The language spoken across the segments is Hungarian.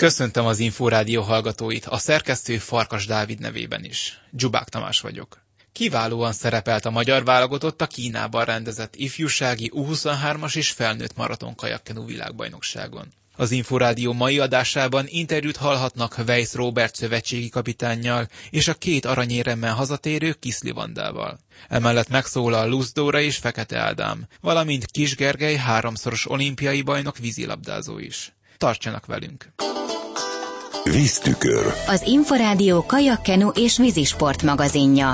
Köszöntöm az Inforádió hallgatóit, a szerkesztő Farkas Dávid nevében is. Dzsubák Tamás vagyok. Kiválóan szerepelt a magyar válogatott a Kínában rendezett ifjúsági U23-as és felnőtt maraton kajakkenu világbajnokságon. Az Inforádió mai adásában interjút hallhatnak Weiss Robert szövetségi kapitánnyal és a két aranyéremmel hazatérő Kiszli Vandával. Emellett megszólal Luzdóra és Fekete Ádám, valamint Kis Gergely háromszoros olimpiai bajnok vízilabdázó is. Tartsanak velünk! Víztükör. Az Inforádió kajakkenu és vízisport magazinja.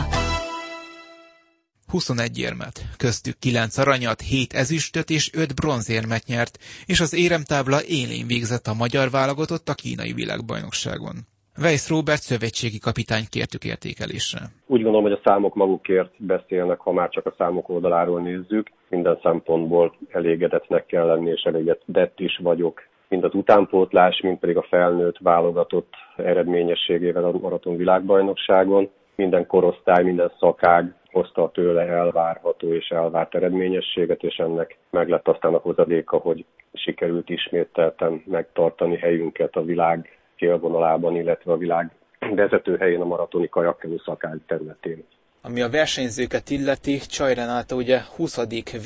21 érmet, köztük 9 aranyat, 7 ezüstöt és 5 bronzérmet nyert, és az éremtábla élén végzett a magyar válogatott a kínai világbajnokságon. Weiss Robert szövetségi kapitány kértük értékelésre. Úgy gondolom, hogy a számok magukért beszélnek, ha már csak a számok oldaláról nézzük. Minden szempontból elégedetnek kell lenni, és elégedett is vagyok mind az utánpótlás, mind pedig a felnőtt válogatott eredményességével a maraton világbajnokságon. Minden korosztály, minden szakág hozta tőle elvárható és elvárt eredményességet, és ennek meg lett aztán a hozadéka, hogy sikerült ismételten megtartani helyünket a világ félvonalában, illetve a világ vezető helyén a maratoni kajakkenu szakág területén. Ami a versenyzőket illeti, Csaj Renáta ugye 20.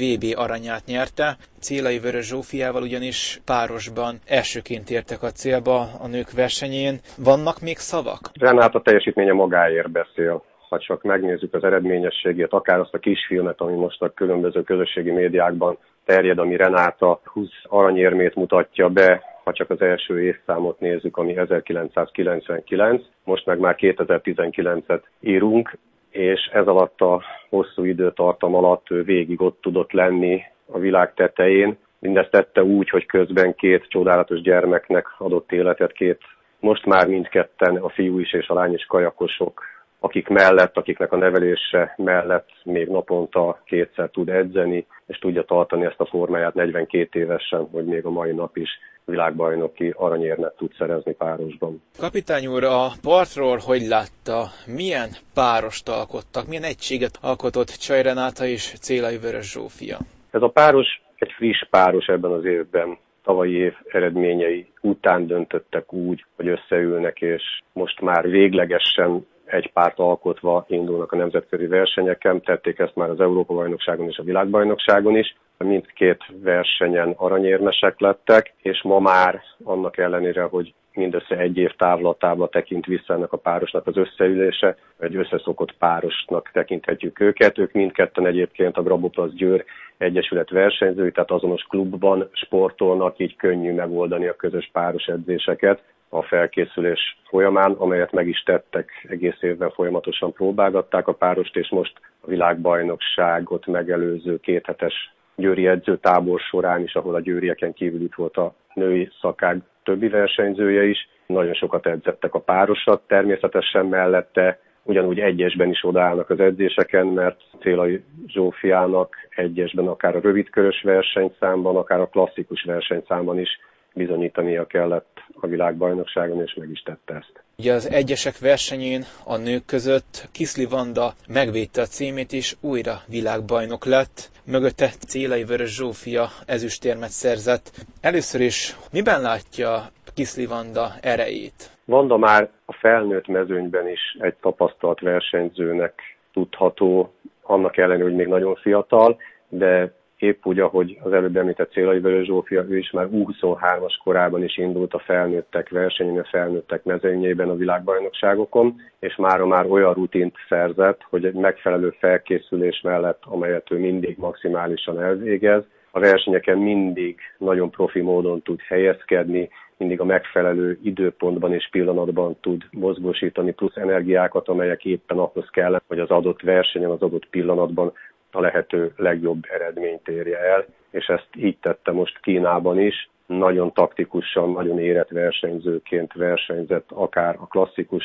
VB aranyát nyerte, Célai Vörös Zsófiával ugyanis párosban elsőként értek a célba a nők versenyén. Vannak még szavak? Renáta teljesítménye magáért beszél ha csak megnézzük az eredményességét, akár azt a kisfilmet, ami most a különböző közösségi médiákban terjed, ami Renáta 20 aranyérmét mutatja be, ha csak az első évszámot nézzük, ami 1999, most meg már 2019-et írunk, és ez alatt a hosszú időtartam alatt ő végig ott tudott lenni a világ tetején. Mindezt tette úgy, hogy közben két csodálatos gyermeknek adott életet, két most már mindketten, a fiú is és a lány is kajakosok, akik mellett, akiknek a nevelése mellett még naponta kétszer tud edzeni, és tudja tartani ezt a formáját 42 évesen, hogy még a mai nap is világbajnoki aranyérmet tud szerezni párosban. Kapitány úr, a partról hogy látta? Milyen párost alkottak? Milyen egységet alkotott Csaj Renáta és Célai Vörös Zsófia? Ez a páros egy friss páros ebben az évben tavalyi év eredményei után döntöttek úgy, hogy összeülnek, és most már véglegesen egy párt alkotva indulnak a nemzetközi versenyeken, tették ezt már az Európa-bajnokságon és a világbajnokságon is. Mindkét versenyen aranyérmesek lettek, és ma már annak ellenére, hogy mindössze egy év távlatába tekint vissza ennek a párosnak az összeülése, egy összeszokott párosnak tekinthetjük őket. Ők mindketten egyébként a Graboplasz Győr Egyesület versenyzői, tehát azonos klubban sportolnak, így könnyű megoldani a közös páros edzéseket a felkészülés folyamán, amelyet meg is tettek egész évben folyamatosan próbálgatták a párost, és most a világbajnokságot megelőző kéthetes győri edzőtábor során is, ahol a győrieken kívül itt volt a női szakág többi versenyzője is. Nagyon sokat edzettek a párosat, természetesen mellette ugyanúgy egyesben is odaállnak az edzéseken, mert Célai Zsófiának egyesben akár a rövidkörös versenyszámban, akár a klasszikus versenyszámban is bizonyítania kellett a világbajnokságon, és meg is tette ezt. Ugye az egyesek versenyén a nők között Kiszli Vanda megvédte a címét, és újra világbajnok lett. Mögötte Célai Vörös Zsófia ezüstérmet szerzett. Először is miben látja Kiszli Vanda erejét? Vanda már a felnőtt mezőnyben is egy tapasztalt versenyzőnek tudható, annak ellenére, hogy még nagyon fiatal, de épp úgy, ahogy az előbb említett Célai Vörös Zsófia, ő is már U23-as korában is indult a felnőttek versenyén, a felnőttek mezőnyében a világbajnokságokon, és mára már olyan rutint szerzett, hogy egy megfelelő felkészülés mellett, amelyet ő mindig maximálisan elvégez, a versenyeken mindig nagyon profi módon tud helyezkedni, mindig a megfelelő időpontban és pillanatban tud mozgósítani plusz energiákat, amelyek éppen ahhoz kell, hogy az adott versenyen, az adott pillanatban a lehető legjobb eredményt érje el, és ezt így tette most Kínában is. Nagyon taktikusan, nagyon érett versenyzőként versenyzett, akár a klasszikus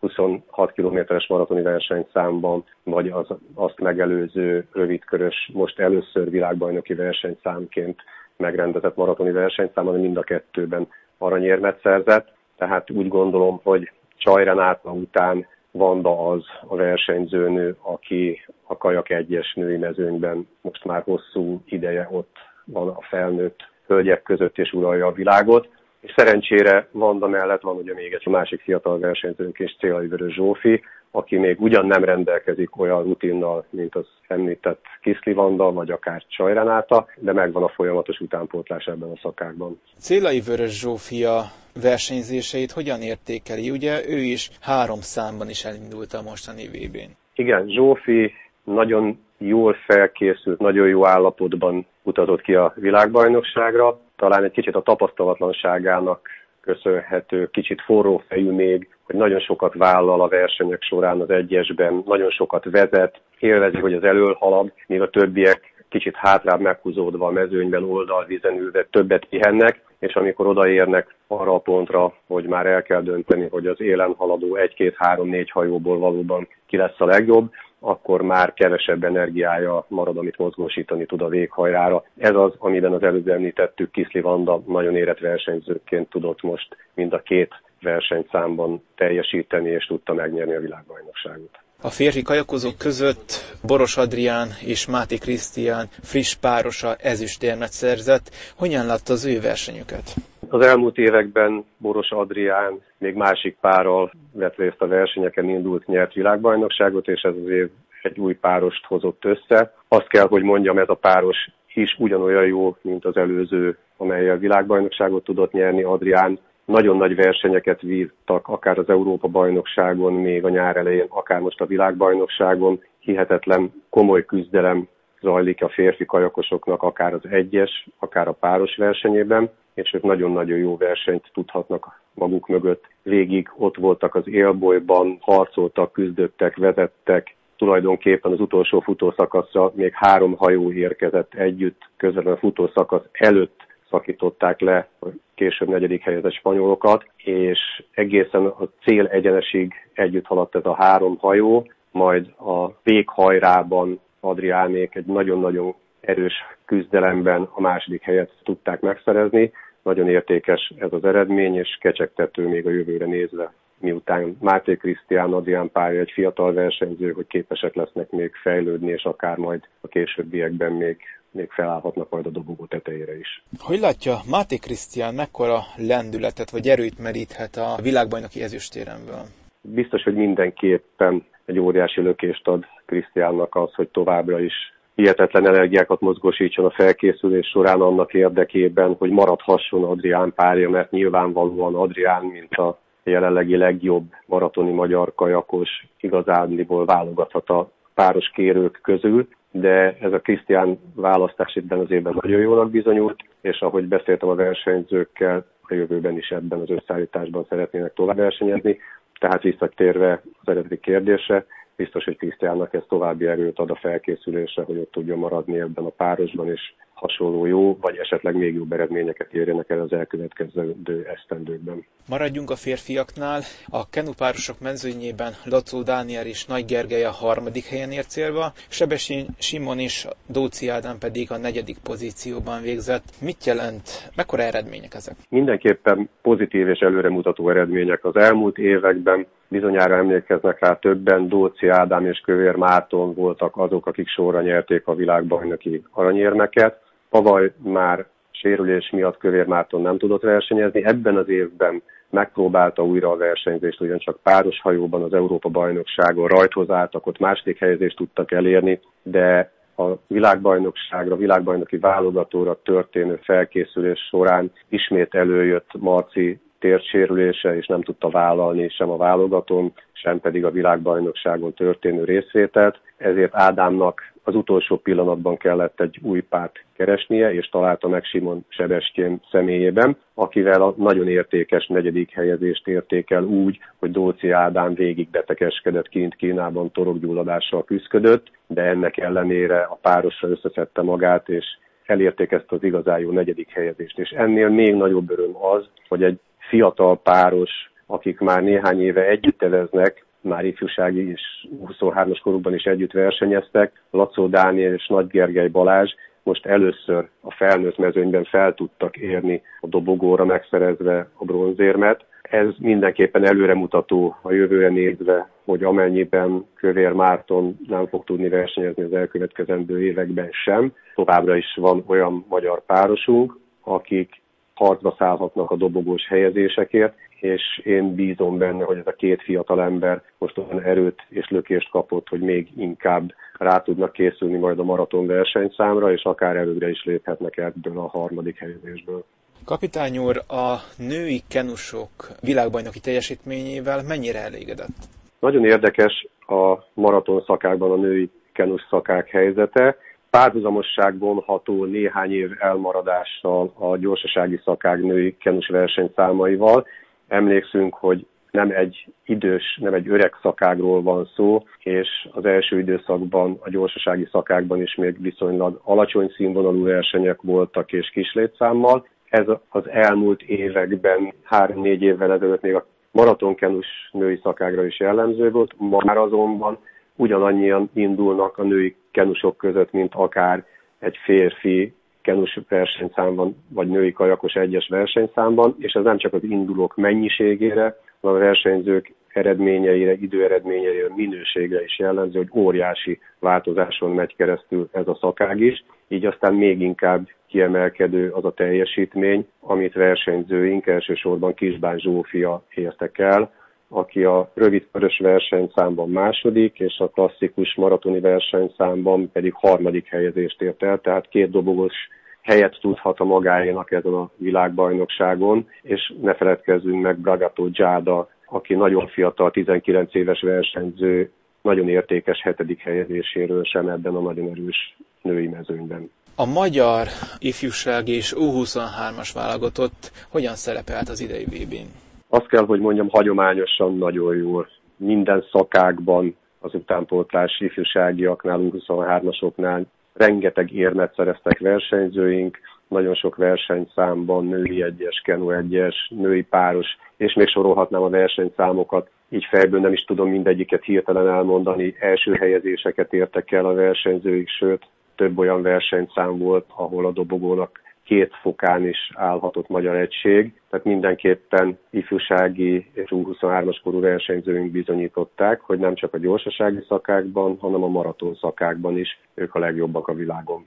26 kilométeres maratoni versenyszámban, vagy az, azt megelőző rövidkörös, most először világbajnoki versenyszámként megrendezett maratoni versenyszámon, mind a kettőben aranyérmet szerzett. Tehát úgy gondolom, hogy Csajrenáta után Vanda az a versenyzőnő, aki a kajak egyes női mezőnyben most már hosszú ideje ott van a felnőtt hölgyek között és uralja a világot. És szerencsére Vanda mellett van ugye még egy másik fiatal versenyzőnk és Célai Vörös Zsófi, aki még ugyan nem rendelkezik olyan rutinnal, mint az említett Kiszli Vanda, vagy akár Csajrenáta, de megvan a folyamatos utánpótlás ebben a szakákban. Célai Vörös Zsófia versenyzéseit hogyan értékeli? Ugye ő is három számban is elindult a mostani VB-n. Igen, Zsófi nagyon jól felkészült, nagyon jó állapotban utazott ki a világbajnokságra. Talán egy kicsit a tapasztalatlanságának köszönhető, kicsit forró fejű még, hogy nagyon sokat vállal a versenyek során az egyesben, nagyon sokat vezet, élvezi, hogy az elől halad, míg a többiek kicsit hátrább meghúzódva a mezőnyben oldalvízen ülve többet pihennek, és amikor odaérnek arra a pontra, hogy már el kell dönteni, hogy az élen haladó egy-két-három-négy hajóból valóban ki lesz a legjobb, akkor már kevesebb energiája marad, amit mozgósítani tud a véghajrára. Ez az, amiben az előbb említettük, Kiszli Vanda nagyon érett versenyzőként tudott most mind a két versenyszámban teljesíteni, és tudta megnyerni a világbajnokságot. A férfi kajakozók között Boros Adrián és Máté Krisztián friss párosa ezüstérmet szerzett. Hogyan látta az ő versenyüket? Az elmúlt években Boros Adrián még másik párral vett részt a versenyeken, indult, nyert világbajnokságot, és ez az év egy új párost hozott össze. Azt kell, hogy mondjam, ez a páros is ugyanolyan jó, mint az előző, amelyel világbajnokságot tudott nyerni. Adrián nagyon nagy versenyeket vívtak, akár az Európa-bajnokságon, még a nyár elején, akár most a világbajnokságon. Hihetetlen komoly küzdelem zajlik a férfi kajakosoknak, akár az egyes, akár a páros versenyében, és ők nagyon-nagyon jó versenyt tudhatnak maguk mögött. Végig ott voltak az élbolyban, harcoltak, küzdöttek, vezettek, tulajdonképpen az utolsó futószakaszra még három hajó érkezett együtt, közben a futószakasz előtt szakították le a később negyedik helyezett spanyolokat, és egészen a cél egyenesig együtt haladt ez a három hajó, majd a véghajrában Adriánék egy nagyon-nagyon erős küzdelemben a második helyet tudták megszerezni. Nagyon értékes ez az eredmény, és kecsegtető még a jövőre nézve miután Máté Krisztián, Adrián párja egy fiatal versenyző, hogy képesek lesznek még fejlődni, és akár majd a későbbiekben még még felállhatnak majd a dobogó tetejére is. Hogy látja, Máté Krisztián mekkora lendületet vagy erőt meríthet a világbajnoki ezüstéremből? Biztos, hogy mindenképpen egy óriási lökést ad Krisztiánnak az, hogy továbbra is hihetetlen energiákat mozgósítson a felkészülés során annak érdekében, hogy maradhasson Adrián párja, mert nyilvánvalóan Adrián, mint a jelenlegi legjobb maratoni magyar kajakos igazándiból válogathat a páros kérők közül, de ez a Krisztián választás ebben az évben nagyon jónak bizonyult, és ahogy beszéltem a versenyzőkkel, a jövőben is ebben az összeállításban szeretnének tovább versenyezni. Tehát visszatérve az eredeti kérdésre, biztos, hogy Krisztiánnak ez további erőt ad a felkészülésre, hogy ott tudjon maradni ebben a párosban, és hasonló jó, vagy esetleg még jobb eredményeket érjenek el az elkövetkező esztendőkben. Maradjunk a férfiaknál. A kenupárosok mezőnyében Lacó Dániel és Nagy Gergely a harmadik helyen ért célba, Sebesén Simon és Dóci Ádám pedig a negyedik pozícióban végzett. Mit jelent, mekkora eredmények ezek? Mindenképpen pozitív és előremutató eredmények. Az elmúlt években bizonyára emlékeznek rá többen, Dóci Ádám és Kövér Márton voltak azok, akik sorra nyerték a világbajnoki aranyérmeket. Tavaly már sérülés miatt Kövér Márton nem tudott versenyezni. Ebben az évben megpróbálta újra a versenyzést, ugyancsak páros hajóban az Európa-bajnokságon rajthoz álltak, ott második helyezést tudtak elérni, de a világbajnokságra, világbajnoki válogatóra történő felkészülés során ismét előjött Marci térsérülése, és nem tudta vállalni sem a válogatón, sem pedig a világbajnokságon történő részvételt. Ezért Ádámnak az utolsó pillanatban kellett egy új párt keresnie, és találta meg Simon Sebestyén személyében, akivel a nagyon értékes negyedik helyezést értékel úgy, hogy Dóci Ádám végig betegeskedett kint Kínában, torokgyulladással küzdött, de ennek ellenére a párosra összeszedte magát, és elérték ezt az igazán jó negyedik helyezést. És ennél még nagyobb öröm az, hogy egy fiatal páros, akik már néhány éve együtt eveznek, már ifjúsági és 23-as korukban is együtt versenyeztek, Lacó Dániel és Nagy Gergely Balázs most először a felnőtt mezőnyben fel tudtak érni a dobogóra megszerezve a bronzérmet. Ez mindenképpen előremutató a jövőre nézve, hogy amennyiben Kövér Márton nem fog tudni versenyezni az elkövetkezendő években sem, továbbra is van olyan magyar párosunk, akik harcba szállhatnak a dobogós helyezésekért, és én bízom benne, hogy ez a két fiatal ember most olyan erőt és lökést kapott, hogy még inkább rá tudnak készülni majd a maraton versenyszámra, és akár előre is léphetnek ebből a harmadik helyezésből. Kapitány úr, a női kenusok világbajnoki teljesítményével mennyire elégedett? Nagyon érdekes a maraton szakákban a női kenus szakák helyzete. Párhuzamosság vonható néhány év elmaradással a gyorsasági szakák női kenus versenyszámaival. Emlékszünk, hogy nem egy idős, nem egy öreg szakágról van szó, és az első időszakban a gyorsasági szakákban is még viszonylag alacsony színvonalú versenyek voltak és kislétszámmal. Ez az elmúlt években, három-négy évvel ezelőtt még a maratonkenus női szakágra is jellemző volt, már azonban ugyanannyian indulnak a női kenusok között, mint akár egy férfi kenus versenyszámban, vagy női kajakos egyes versenyszámban, és ez nem csak az indulók mennyiségére, hanem a versenyzők eredményeire, időeredményeire, minőségre is jellemző, hogy óriási változáson megy keresztül ez a szakág is, így aztán még inkább kiemelkedő az a teljesítmény, amit versenyzőink, elsősorban Kisbán Zsófia értek el, aki a rövid körös versenyszámban második, és a klasszikus maratoni versenyszámban pedig harmadik helyezést ért el, tehát két dobogos helyet tudhat a magáénak ezen a világbajnokságon, és ne feledkezzünk meg Bragato Giada, aki nagyon fiatal, 19 éves versenyző, nagyon értékes hetedik helyezéséről sem ebben a nagyon erős női mezőnyben. A magyar ifjúság és U23-as válogatott hogyan szerepelt az idei VB-n? Azt kell, hogy mondjam, hagyományosan nagyon jól. Minden szakákban az utánpótlás ifjúságiaknál, U23-asoknál rengeteg érmet szereztek versenyzőink, nagyon sok versenyszámban, női egyes, kenu egyes, női páros, és még sorolhatnám a versenyszámokat. Így fejből nem is tudom mindegyiket hirtelen elmondani. Első helyezéseket értek el a versenyzőik, sőt, több olyan versenyszám volt, ahol a dobogónak két fokán is állhatott magyar egység, tehát mindenképpen ifjúsági és 23 as korú versenyzőink bizonyították, hogy nem csak a gyorsasági szakákban, hanem a maraton szakákban is ők a legjobbak a világon.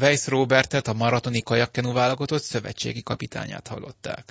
Weiss Robertet, a maratoni kajakkenu válogatott szövetségi kapitányát hallották.